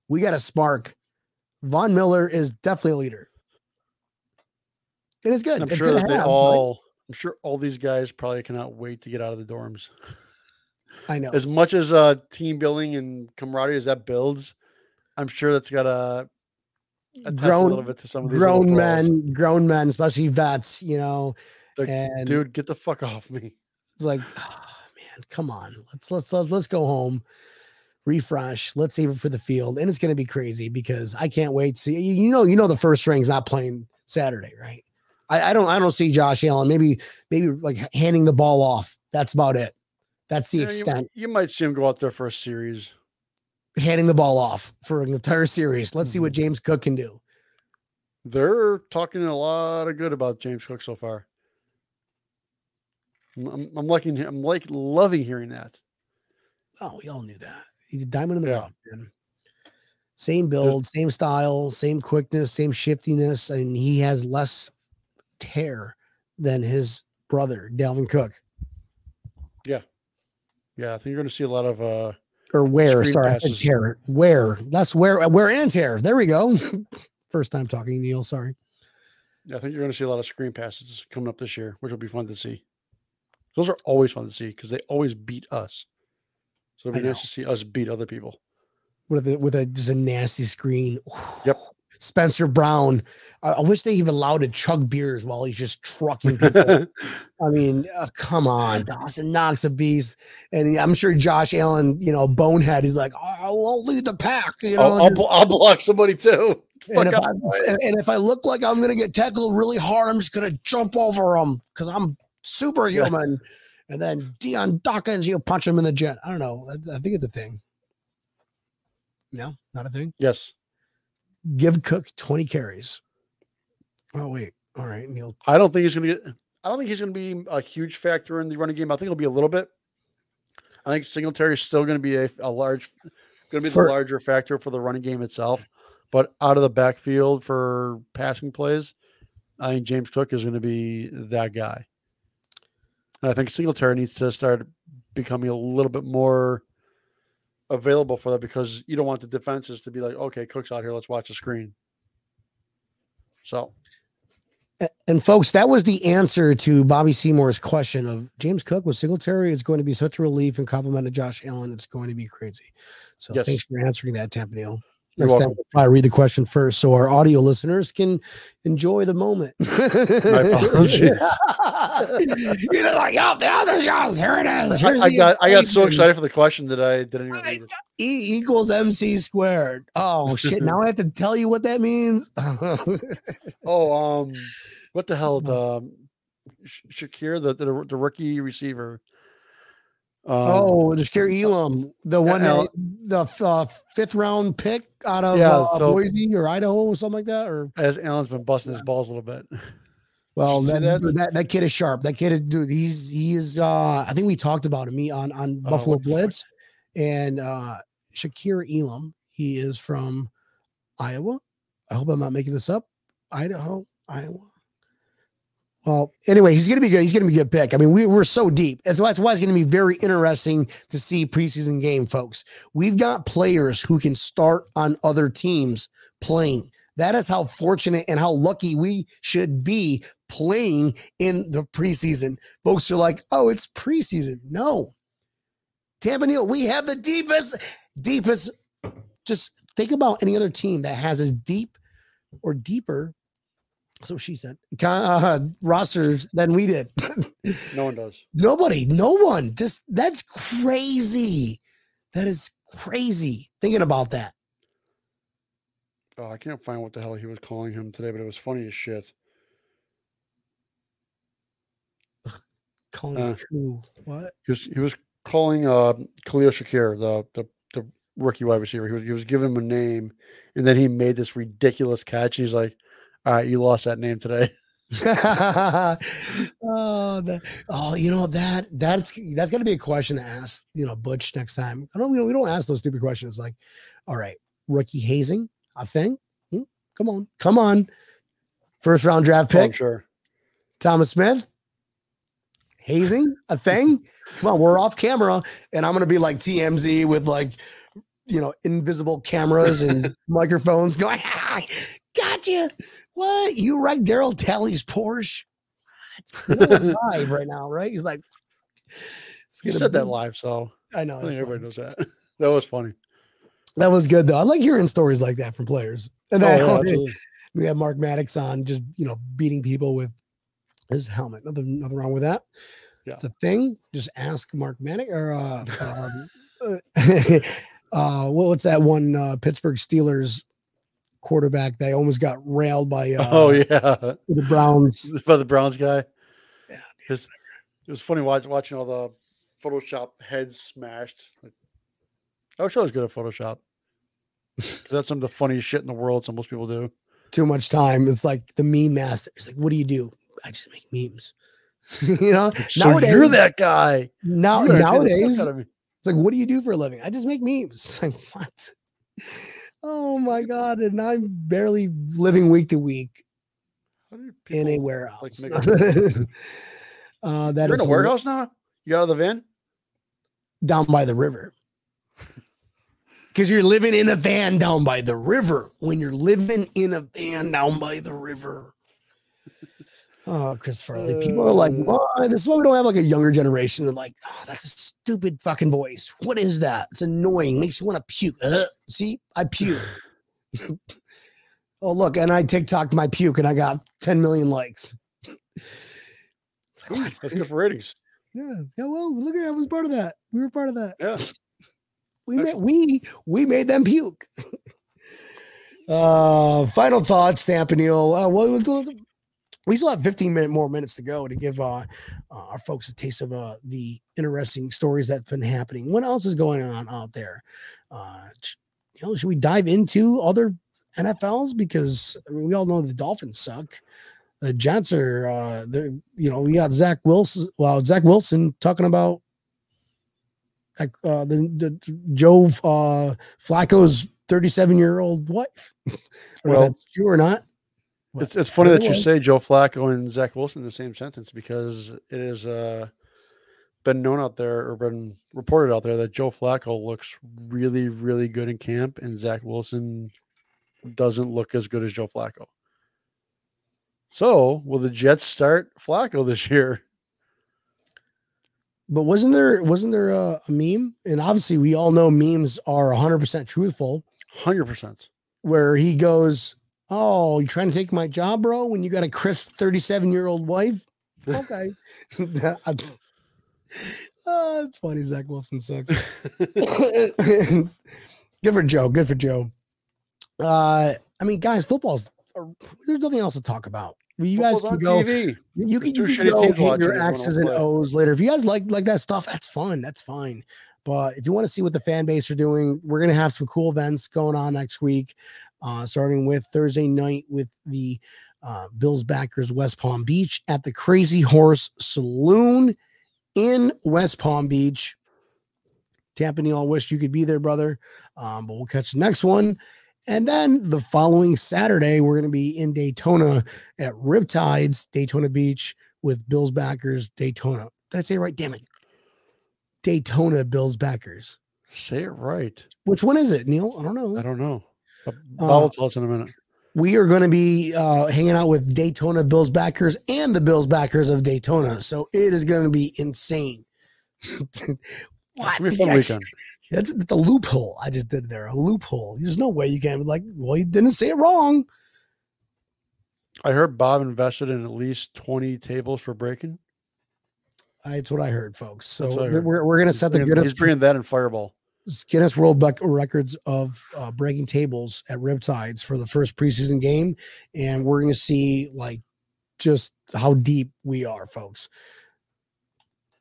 We got a spark. Von Miller is definitely a leader. It is good. I'm It's sure that they all. I'm sure all these guys probably cannot wait to get out of the dorms. I know. As much as uh, team building and camaraderie as that builds, I'm sure that's got to attach a little Grown, bit to some of these grown men, grown men, especially vets. You know, Like, and dude, get the fuck off me. It's like, oh, man, come on. Let's let's let's let's go home, refresh. Let's save it for the field, and it's going to be crazy because I can't wait to see. You you know, you know, the first string's not playing Saturday, right? I, I don't I don't see Josh Allen. Maybe maybe like handing the ball off. That's about it. That's the Yeah, extent. You, might see him go out there for a series. Handing the ball off for an entire series. Let's see what mm-hmm. James Cook can do. They're talking a lot of good about James Cook so far. I'm, I'm, I'm liking. I'm like loving hearing that. Oh, we all knew that. He's a diamond in the Yeah. rough, man. Same build, same style, same quickness, same shiftiness, and he has less tear than his brother, Dalvin Cook. Yeah, Yeah. I think you're going to see a lot of. uh Or wear, sorry, I said passes. tear. Wear. Less wear, wear and tear. There we go. First time talking, Neil. Sorry. Yeah, I think you're going to see a lot of screen passes coming up this year, which will be fun to see. Those are always fun to see because they always beat us. So it'll I be nice to see us beat other people. With a with a just a nasty screen. Yep. Spencer Brown. I, I wish they even allowed to chug beers while he's just trucking people. I mean, uh, come on, Dawson Knox a beast, and I'm sure Josh Allen, you know, bonehead. He's like, I will lead the pack, you know. I'll, I'll, I'll block somebody too. and, if I, of my way. and, if I look like I'm gonna get tackled really hard, I'm just gonna jump over him because I'm superhuman. And then Dion Dawkins, you punch him in the jet. I don't know. I, I think it's a thing. No, not a thing. yes, Give Cook 20 carries. Oh wait. All right, Neil. I don't think he's going to get. I don't think he's going to be a huge factor in the running game. I think it'll be a little bit. I think Singletary is still going to be a, a large, going to be For- the larger factor for the running game itself. But out of the backfield for passing plays, I think James Cook is going to be that guy. And I think Singletary needs to start becoming a little bit more available for that because you don't want the defenses to be like, okay, Cook's out here, let's watch the screen. So And folks, that was the answer to Bobby Seymour's question of James Cook with Singletary. It's going to be such a relief and compliment to Josh Allen. It's going to be crazy. So Yes. thanks for answering that, Tampa. You're Next time, welcome. we'll read the question first so our audio listeners can enjoy the moment. My apologies. You're like, oh, the other yes, here it is. I, Here's I the got I got so excited for the question that I didn't even I read it. E equals MC squared. Oh shit! now I have to tell you what that means. Oh, um, what the hell? The um, Shakir, the, the the rookie receiver. Um, oh, the Shakir Elam, the one that, the uh, fifth round pick out of Yeah, uh, so- Boise or Idaho or something like that. Or as Allen's been busting his balls a little bit. well, that, that? that kid is sharp. That kid is dude. He's he is. uh I think we talked about him he- on on Oh, Buffalo? Blitz and uh Shakir Elam. He is from Iowa. I hope I'm not making this up. Idaho, Iowa. Well, anyway, he's gonna be good. He's gonna be a good pick. I mean, we, we're so deep. That's why, that's why it's gonna be very interesting to see preseason game, folks. We've got players who can start on other teams playing. That is how fortunate and how lucky we should be playing in the preseason. Folks are like, oh, it's preseason. No. Tampa Neil, we have the deepest, deepest. Just think about any other team that has as deep or deeper, so she said, uh, rosters than we did. No one does. Nobody, no one. Just that's crazy. That is crazy thinking about that. Oh, I can't find what the hell he was calling him today, but it was funny as shit. Calling Uh, true. What? He was he was calling uh Khalil Shakir, the the the rookie wide receiver. He was, he was giving him a name, and then he made this ridiculous catch. And he's like, "All right, you lost that name today." oh, that, oh, you know that that's that's got to be a question to ask. You know, Butch next time. I don't. We don't, we don't ask those stupid questions. Like, all right, rookie hazing, a thing? Hmm? Come on, come on. First round draft Oh, pick, sure. Thomas Smith. Hazing, a thing? Come on, we're off camera, and I'm gonna be like TMZ with like, you know, invisible cameras and microphones going. Ah, gotcha. What you wrecked Darryl Talley's Porsche? What? You know, we're live right now, right? He's like, He said that live, so I know. I think everybody funny. knows that. That was funny. That was good though. I like hearing stories like that from players. And Oh, yeah, we have Mark Maddox on, just you know, beating people with his helmet. Nothing, nothing wrong with that. Yeah. It's a thing. Just ask Mark Maddox or uh, um, uh, uh, what's that one uh, Pittsburgh Steelers quarterback that almost got railed by uh, oh yeah, the Browns? by the Browns guy. Yeah, His, it was funny watch, watching all the Photoshop heads smashed. Like, I wish I was good at Photoshop. That's some of the funniest shit in the world. Some most people do. Too much time. It's like the meme master. It's like, what do you do? I just make memes. you know, So you're that guy. now You entertain the fuck nowadays out of me. It's like, what do you do for a living? I just make memes. It's like, what? Oh my God. And I'm barely living week to week How do in a warehouse. make uh, that You're in a warehouse now. You got out of the van. down by the river. Because you're living in a van down by the river. When you're living in a van down by the river. Oh, Chris Farley. People are like, Uh. why? This is why we don't have like a younger generation. They're like, oh, that's a stupid fucking voice. What is that? It's annoying. Makes you want to puke. Uh, see, I puke. oh, look, and I TikToked my puke and I got 10 million likes. It's like, Ooh. That's good for ratings. Yeah, yeah. Well, look at I was part of that. We were part of that. Yeah. We made we we made them puke. uh, final thoughts. Uh, well, we still have 15 minute more minutes to go to give uh, uh, our folks a taste of uh, the interesting stories that's been happening. What else is going on out there? Uh, you know, should we dive into other NFLs because I mean, we all know the Dolphins suck. The Jets are, uh, they're, you know, we got Zach Wilson. Well, Zach Wilson talking about like uh, the, the Joe uh, Flacco's 37 year old wife. Well- that's true or not. What? It's, it's funny that you say Joe Flacco and Zach Wilson in the same sentence because it has uh, been known out there or been reported out there that Joe Flacco looks really, really good in camp and Zach Wilson doesn't look as good as Joe Flacco. So, will the Jets start Flacco this year? But wasn't there wasn't there a, a meme? And obviously, we all know memes are 100 percent truthful. 100%. Where he goes, "Oh, you trying to take my job, bro? When you got a crisp 37 year old wife?" Okay. oh, it's funny. Zach Wilson sucks. good for Joe. Good for Joe. Uh, I mean, guys, football's there's nothing else to talk about. You guys Football's can go. TV. You can, you can go hit your if you wanna X's and. O's later. If you guys like like that stuff, that's fun. That's fine. But if you want to see what the fan base are doing, we're gonna have some cool events going on next week. Uh, starting with Thursday night with the uh, Bills backers West Palm Beach at the Crazy Horse Saloon in West Palm Beach. Tampa all wish you could be there, brother. Um, but we'll catch the next one. And then the following Saturday, we're going to be in Daytona at Riptides, Daytona Beach with Bills backers, Daytona. Did I say it right? Damn it. Daytona Bills backers. Say it right. Which one is it, Neil? I don't know. I don't know. Bob will tell us in a minute. we are going to be uh, hanging out with Daytona Bills backers and the Bills backers of Daytona. So it is going to be insane. It's gonna be a fun weekend. That's, that's a loophole I just did there. A loophole. There's no way you can be like, well, you didn't say it wrong. I heard Bob invested in at least 20 tables for breaking. That's what I heard, folks. So That's what I we're, heard. we're, we're going to set the bringing, good he's bringing that in Fireball. Guinness World Bec- Records of uh, breaking tables at Riptides for the first preseason game, and we're going to see like just how deep we are, folks.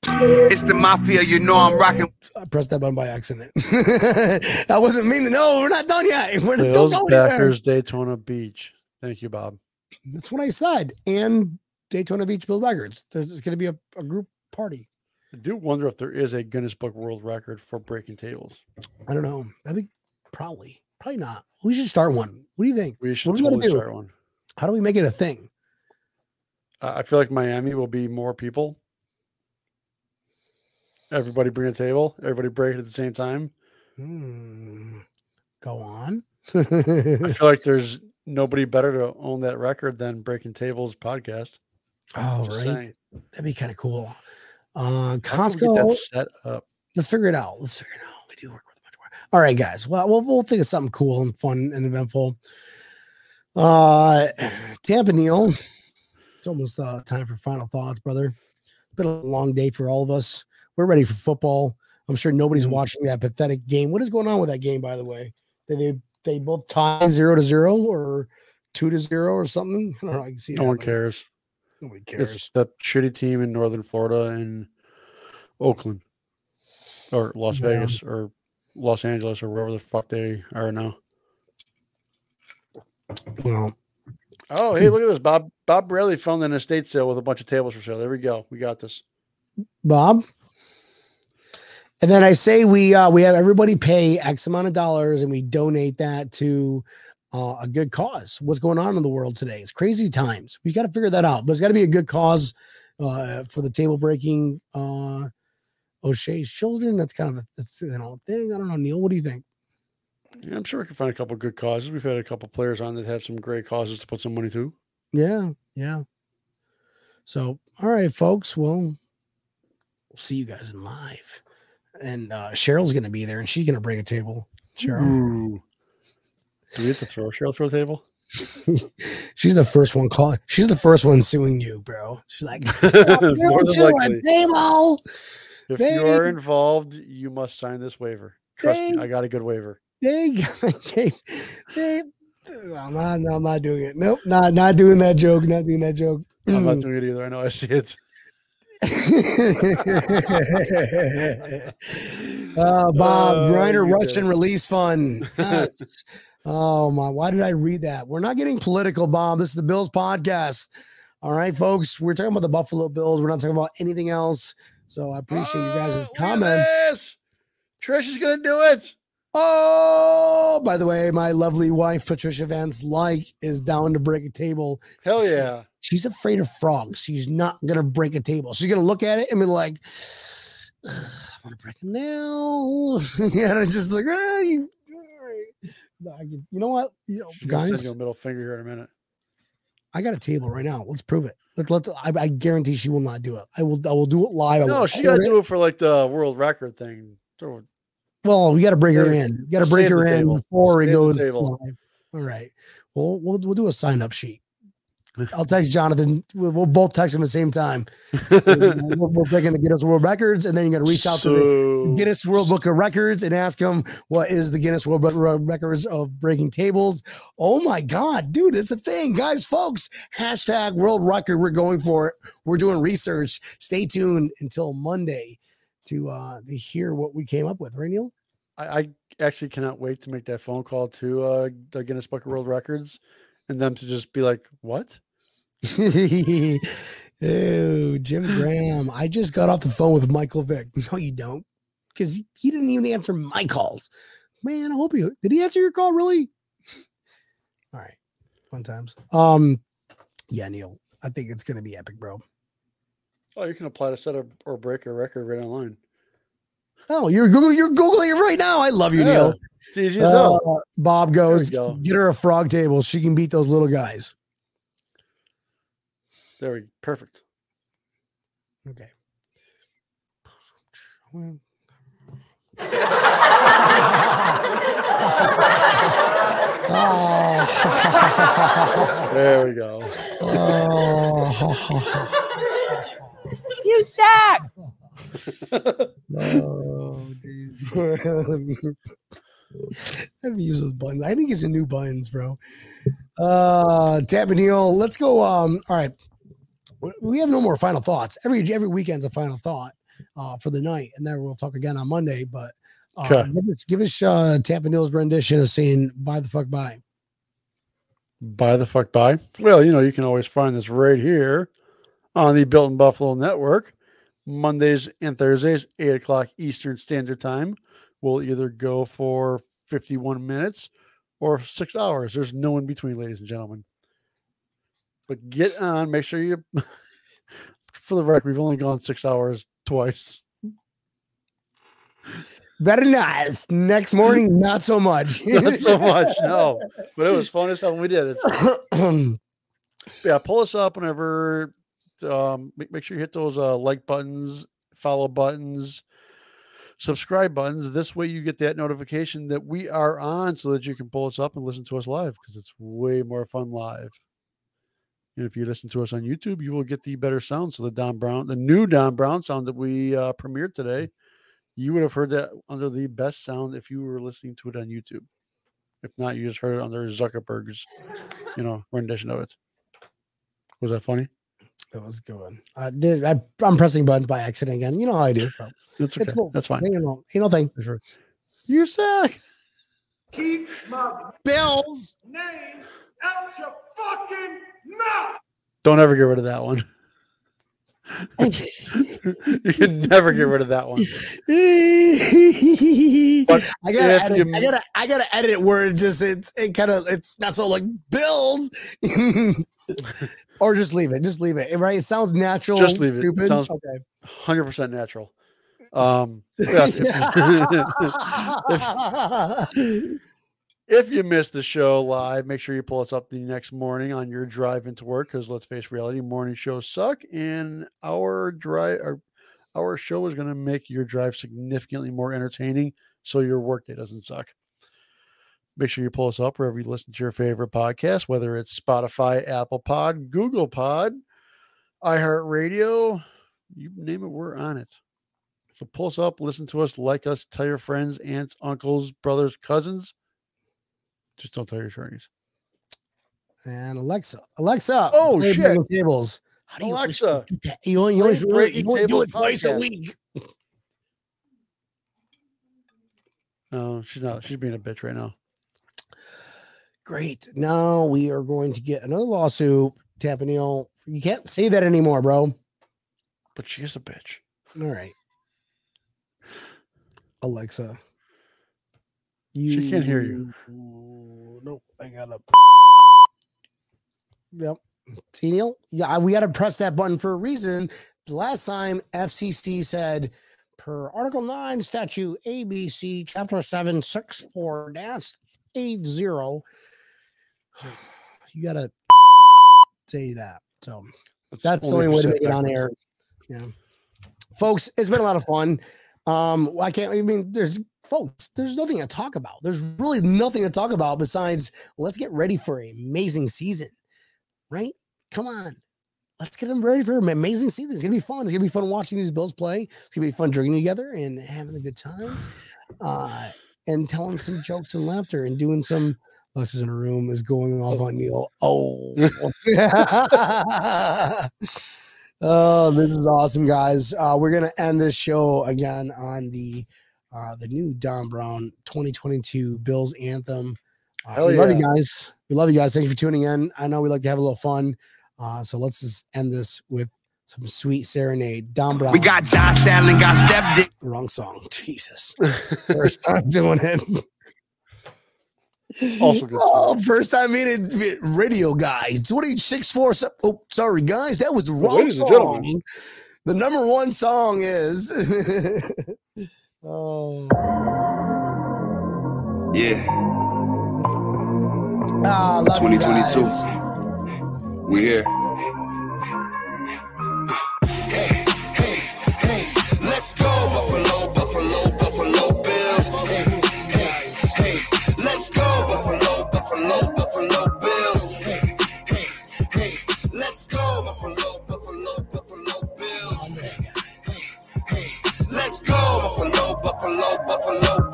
It's the mafia, you know I'm rocking. I pressed that button by accident. I wasn't meaning. No, we're not done yet. We're not don't go. Packers Daytona Beach. Thank you, Bob. That's what I said. And Daytona Beach Bill Records. There's going to be a, a group party. I do wonder if there is a Guinness Book World Record for breaking tables. I don't know. That'd be probably, probably not. We should start one. What do you think? We should What we totally do? start one. How do we make it a thing? I I feel like Miami will be more people. Everybody bring a table. Everybody break it at the same time. Hmm. Go on. I feel like there's nobody better to own that record than Breaking Tables podcast. oh, Just right. saying. That'd be kind of cool. Uh, we get that set up. let's figure it out. Let's figure it out. We do work with much more. All right, guys. Well, we'll we'll think of something cool and fun and eventful. Uh, Tampa Neil. It's almost uh, time for final thoughts, brother. It's been a long day for all of us. We're ready for football. I'm sure nobody's Mhm. watching that pathetic game. What is going on with that game, by the way? Did they they both tie zero to zero or two to zero or something? I don't know. I can see No one cares. Nobody cares. It's that shitty team in Northern Florida and Oakland or Las Yeah. Vegas or Los Angeles or wherever the fuck they are now. Well, Oh, hey, look at this. Bob Bob Bradley found an estate sale with a bunch of tables for sale. There we go. We got this. Bob. And then I say we uh, we have everybody pay X amount of dollars and we donate that to uh, a good cause. What's going on in the world today? It's crazy times. We got to figure that out. But it's got to be a good cause uh, for the table breaking uh, Oishei Children's. That's kind of a that's you know thing. I don't know, Neil. What do you think? Yeah, I'm sure we can find a couple good causes. We've had a couple players on that have some great causes to put some money to. Yeah, yeah. So, all right, folks. Well, we'll see you guys in live. And uh, Cheryl's going to be there, and she's going to bring a table. Cheryl. Ooh. Do we have to throw Cheryl through a table? She's the first one calling. She's the first one suing you, bro. She's like, More than likely. table. If They- you are involved, you must sign this waiver. Trust They- me, I got a good waiver. They, they, they, I'm not, no, I'm not doing it. Nope, not, not doing that joke. Not doing that joke. I'm not Mm. doing it either. I know I see it. uh, Bob Oh, Reiner Russian. Release Fund. Yes. Oh my! Why did I read that? We're not getting political, Bob. This is the Bills podcast. All right, folks. We're talking about the Buffalo Bills. We're not talking about anything else. So I appreciate you guys' Oh, comments. Trish is gonna do it. Oh, by the way, my lovely wife Patricia Vance like is down to break a table. Hell yeah. She's afraid of frogs. She's not gonna break a table. She's gonna look at it and be like, "Ugh, "I want to break it now." yeah, and I'm just like, ah, you, all right." No, I can- you know what, you know, guys, you a middle finger here in a minute. I got a table right now. Let's prove it. Let, let I, I guarantee she will not do it. I will. I will do it live. No, she gotta do it for like the world record thing. Well, we got to bring her in. You got to bring her in table. before we go. All right. Well, we'll we'll do a sign up sheet. I'll text Jonathan. We'll, we'll both text him at the same time. we're, we're breaking the Guinness World Records, and then you got to reach out to the So- Guinness World Book of Records and ask him what is the Guinness World Book of Records of breaking tables. Oh my God, dude, it's a thing, guys, folks. Hashtag world record. We're going for it. We're doing research. Stay tuned until Monday to uh to hear what we came up with. Right, Neil? I, I actually cannot wait to make that phone call to uh, the Guinness Book of World Records and them to just be like, what? oh, Jim Graham. I just got off the phone with Michael Vick. No, you don't. Because he, didn't even answer my calls. Man, I hope you did he answer your call really? All right. Fun times. Um, yeah, Neil. I think it's gonna be epic, bro. Oh, you can apply to set a, or break a record right online. Oh, you're Google, you're googling it right now. I love you, Neil. It's easy as hell. Uh, Bob goes, go. get her a frog table. She can beat those little guys. There we perfect. Okay. oh. There we go. oh. You suck. I've used those buttons. I think it's a new buttons, bro. Uh Tab and let's go. Um, all right. We- have no more final thoughts. Every every weekend's a final thought. uh, for the night, and then we'll talk again on Monday. But uh, Okay. give us give us uh, Tampa Neil's rendition of saying "Bye the fuck bye." Buy the fuck bye. Well, you know, you can always find this right here on the Built in Buffalo Network, Mondays and Thursdays, 8 o'clock Eastern Standard Time. We'll either go for 51 minutes or six hours. There's no in between, ladies and gentlemen. But get on, make sure you, for the record, we've only gone six hours twice. Very nice. Next morning, not so much. Not so much, no. But it was fun as hell when we did it. yeah, pull us up whenever. Um, make, make sure you hit those uh, like buttons, follow buttons, subscribe buttons. This way, you get that notification that we are on, so that you can pull us up and listen to us live because it's way more fun live. And if you listen to us on YouTube, you will get the better sound. So the Don Brown, the new Don Brown sound that we uh, premiered today, you would have heard that under the best sound if you were listening to it on YouTube. If not, you just heard it under Zuckerberg's, you know, rendition of it. Was that funny? That was good. I did. I, I'm pressing buttons by accident again. You know how I do. bro. That's okay. It's cool. That's fine. You know, you know thing. Sure. You suck. Keep my Bills. name out your fucking mouth. Don't ever get rid of that one. you can never get rid of that one. I gotta, edit, you- I gotta, I gotta edit it where it just it's it kind of it's not so like bills, or just leave it, just leave it. Right? It sounds natural. Just leave it. It sounds- okay. Hundred percent natural. Um, if, if you missed the show live, make sure you pull us up the next morning on your drive into work. Because let's face reality, morning shows suck, and our drive, our, our show is going to make your drive significantly more entertaining, so your workday doesn't suck. Make sure you pull us up wherever you listen to your favorite podcast, whether it's Spotify, Apple Pod, Google Pod, iHeartRadio, you name it, we're on it. So pull us up, listen to us, like us, tell your friends, aunts, uncles, brothers, cousins. Just don't tell your attorneys. and Alexa, Alexa. Oh, shit. Tables. How do you Alexa, do? You only, you only, you only, you only do it twice a week. No, she's not. She's being a bitch right now. Great. Now we are going to get another lawsuit. Tampa Neil. You can't say that anymore, bro. But she is a bitch. All right. Alexa. She can't hear you. Nope. I gotta. Yep. See, Neil? Yeah, we got to press that button for a reason. The last time FCC said, per Article 9, Statute ABC, Chapter 7, 64 80, you got to say that. So that's the only way to make it on air. Yeah. Folks, it's been a lot of fun. Um, I can't, I mean, there's folks, there's nothing to talk about. There's really nothing to talk about besides let's get ready for an amazing season, right? Come on. Let's get them ready for an amazing season. It's gonna be fun. It's gonna be fun watching these Bills play. It's gonna be fun drinking together and having a good time. Uh, and telling some jokes and laughter and doing some Alexis in a room is going off on Neil. Oh, oh, this is awesome, guys. Uh, we're gonna end this show again on the uh, the new Don Brown 2022 Bills anthem. Uh, Hell we love you guys. We love you guys. Thank you for tuning in. I know we like to have a little fun. Uh, so let's just end this with some sweet serenade. Don Brown. We got Josh Allen, got stepped in. wrong song. Jesus. First time doing it. Also good Oh, first time in it, radio guy. 2664. Oh, sorry, guys. That was the wrong ladies and song. gentlemen. The number one song is. oh. Yeah, Ah, love you 2022. guys. we here. Hey, hey, hey, let's go, let's go, Buffalo, Buffalo, Buffalo.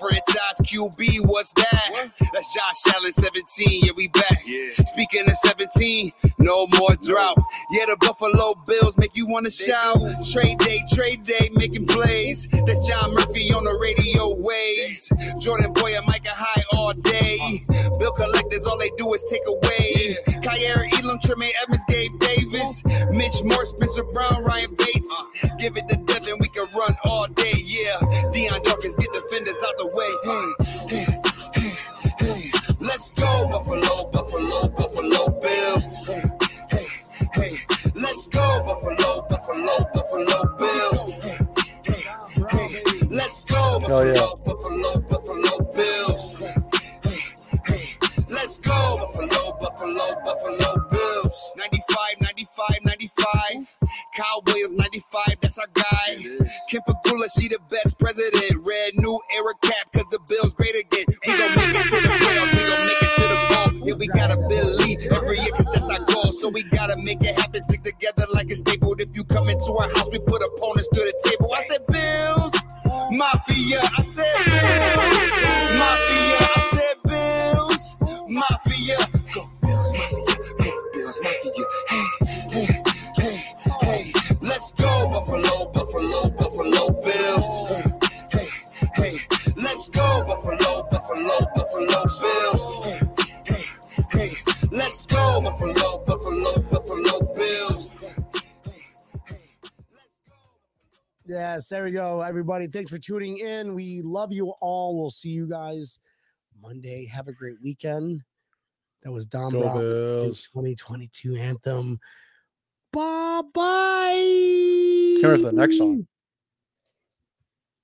Franchise QB, what's that? That's Josh Allen, 17. Yeah, we back. Speaking of 17, no more drought. Yeah, the Buffalo Bills make you wanna shout. Trade day, trade day, making plays. That's John Murphy on the radio waves. Jordan Poyer, Micah Hyde all day. Bill collectors, all they do is take away. Kaiir, Elam, Tremaine Edmunds, Gabe Davis, Mitch Morse, Spencer Brown, Ryan Bates. Give it to Devin, we can run all day. Yeah, Dion Dawkins, get defenders out the way. Hey, hey, hey, hey. Let's go, Buffalo, Buffalo, Buffalo Bills. Hey, hey, hey. Let's go, Buffalo, Buffalo, Buffalo Bills. Hey, hey, hey. Let's go, Hell yeah. Buffalo, Buffalo, Buffalo Bills. Hey, hey, hey. Let's go, Buffalo, Buffalo, Buffalo Bills. 95, 95, 95. Kyle Williams, 95, that's our guy. Kim Pegula, she the best president. Red new era cap, cause the Bills great again. We gon' make it to the playoffs, we gon' make it to the ball. Yeah, we gotta believe every year, cause that's our goal. So we gotta make it happen, stick together like a staple. If you come into our house, we put opponents to the table. I said, Bills, Mafia. I said, Bills, Mafia. I said, Bills, Mafia. Let's go, Buffalo, Buffalo, Buffalo Bills. Hey, hey, hey. Let's go, Buffalo, Buffalo, Buffalo Bills. Hey, hey, hey. Let's go, Buffalo, Buffalo, Buffalo Bills. Yes, there we go, everybody. Thanks for tuning in. We love you all. We'll see you guys Monday. Have a great weekend. That was Dom Go Brown 2022 anthem. Bye bye. For the next song.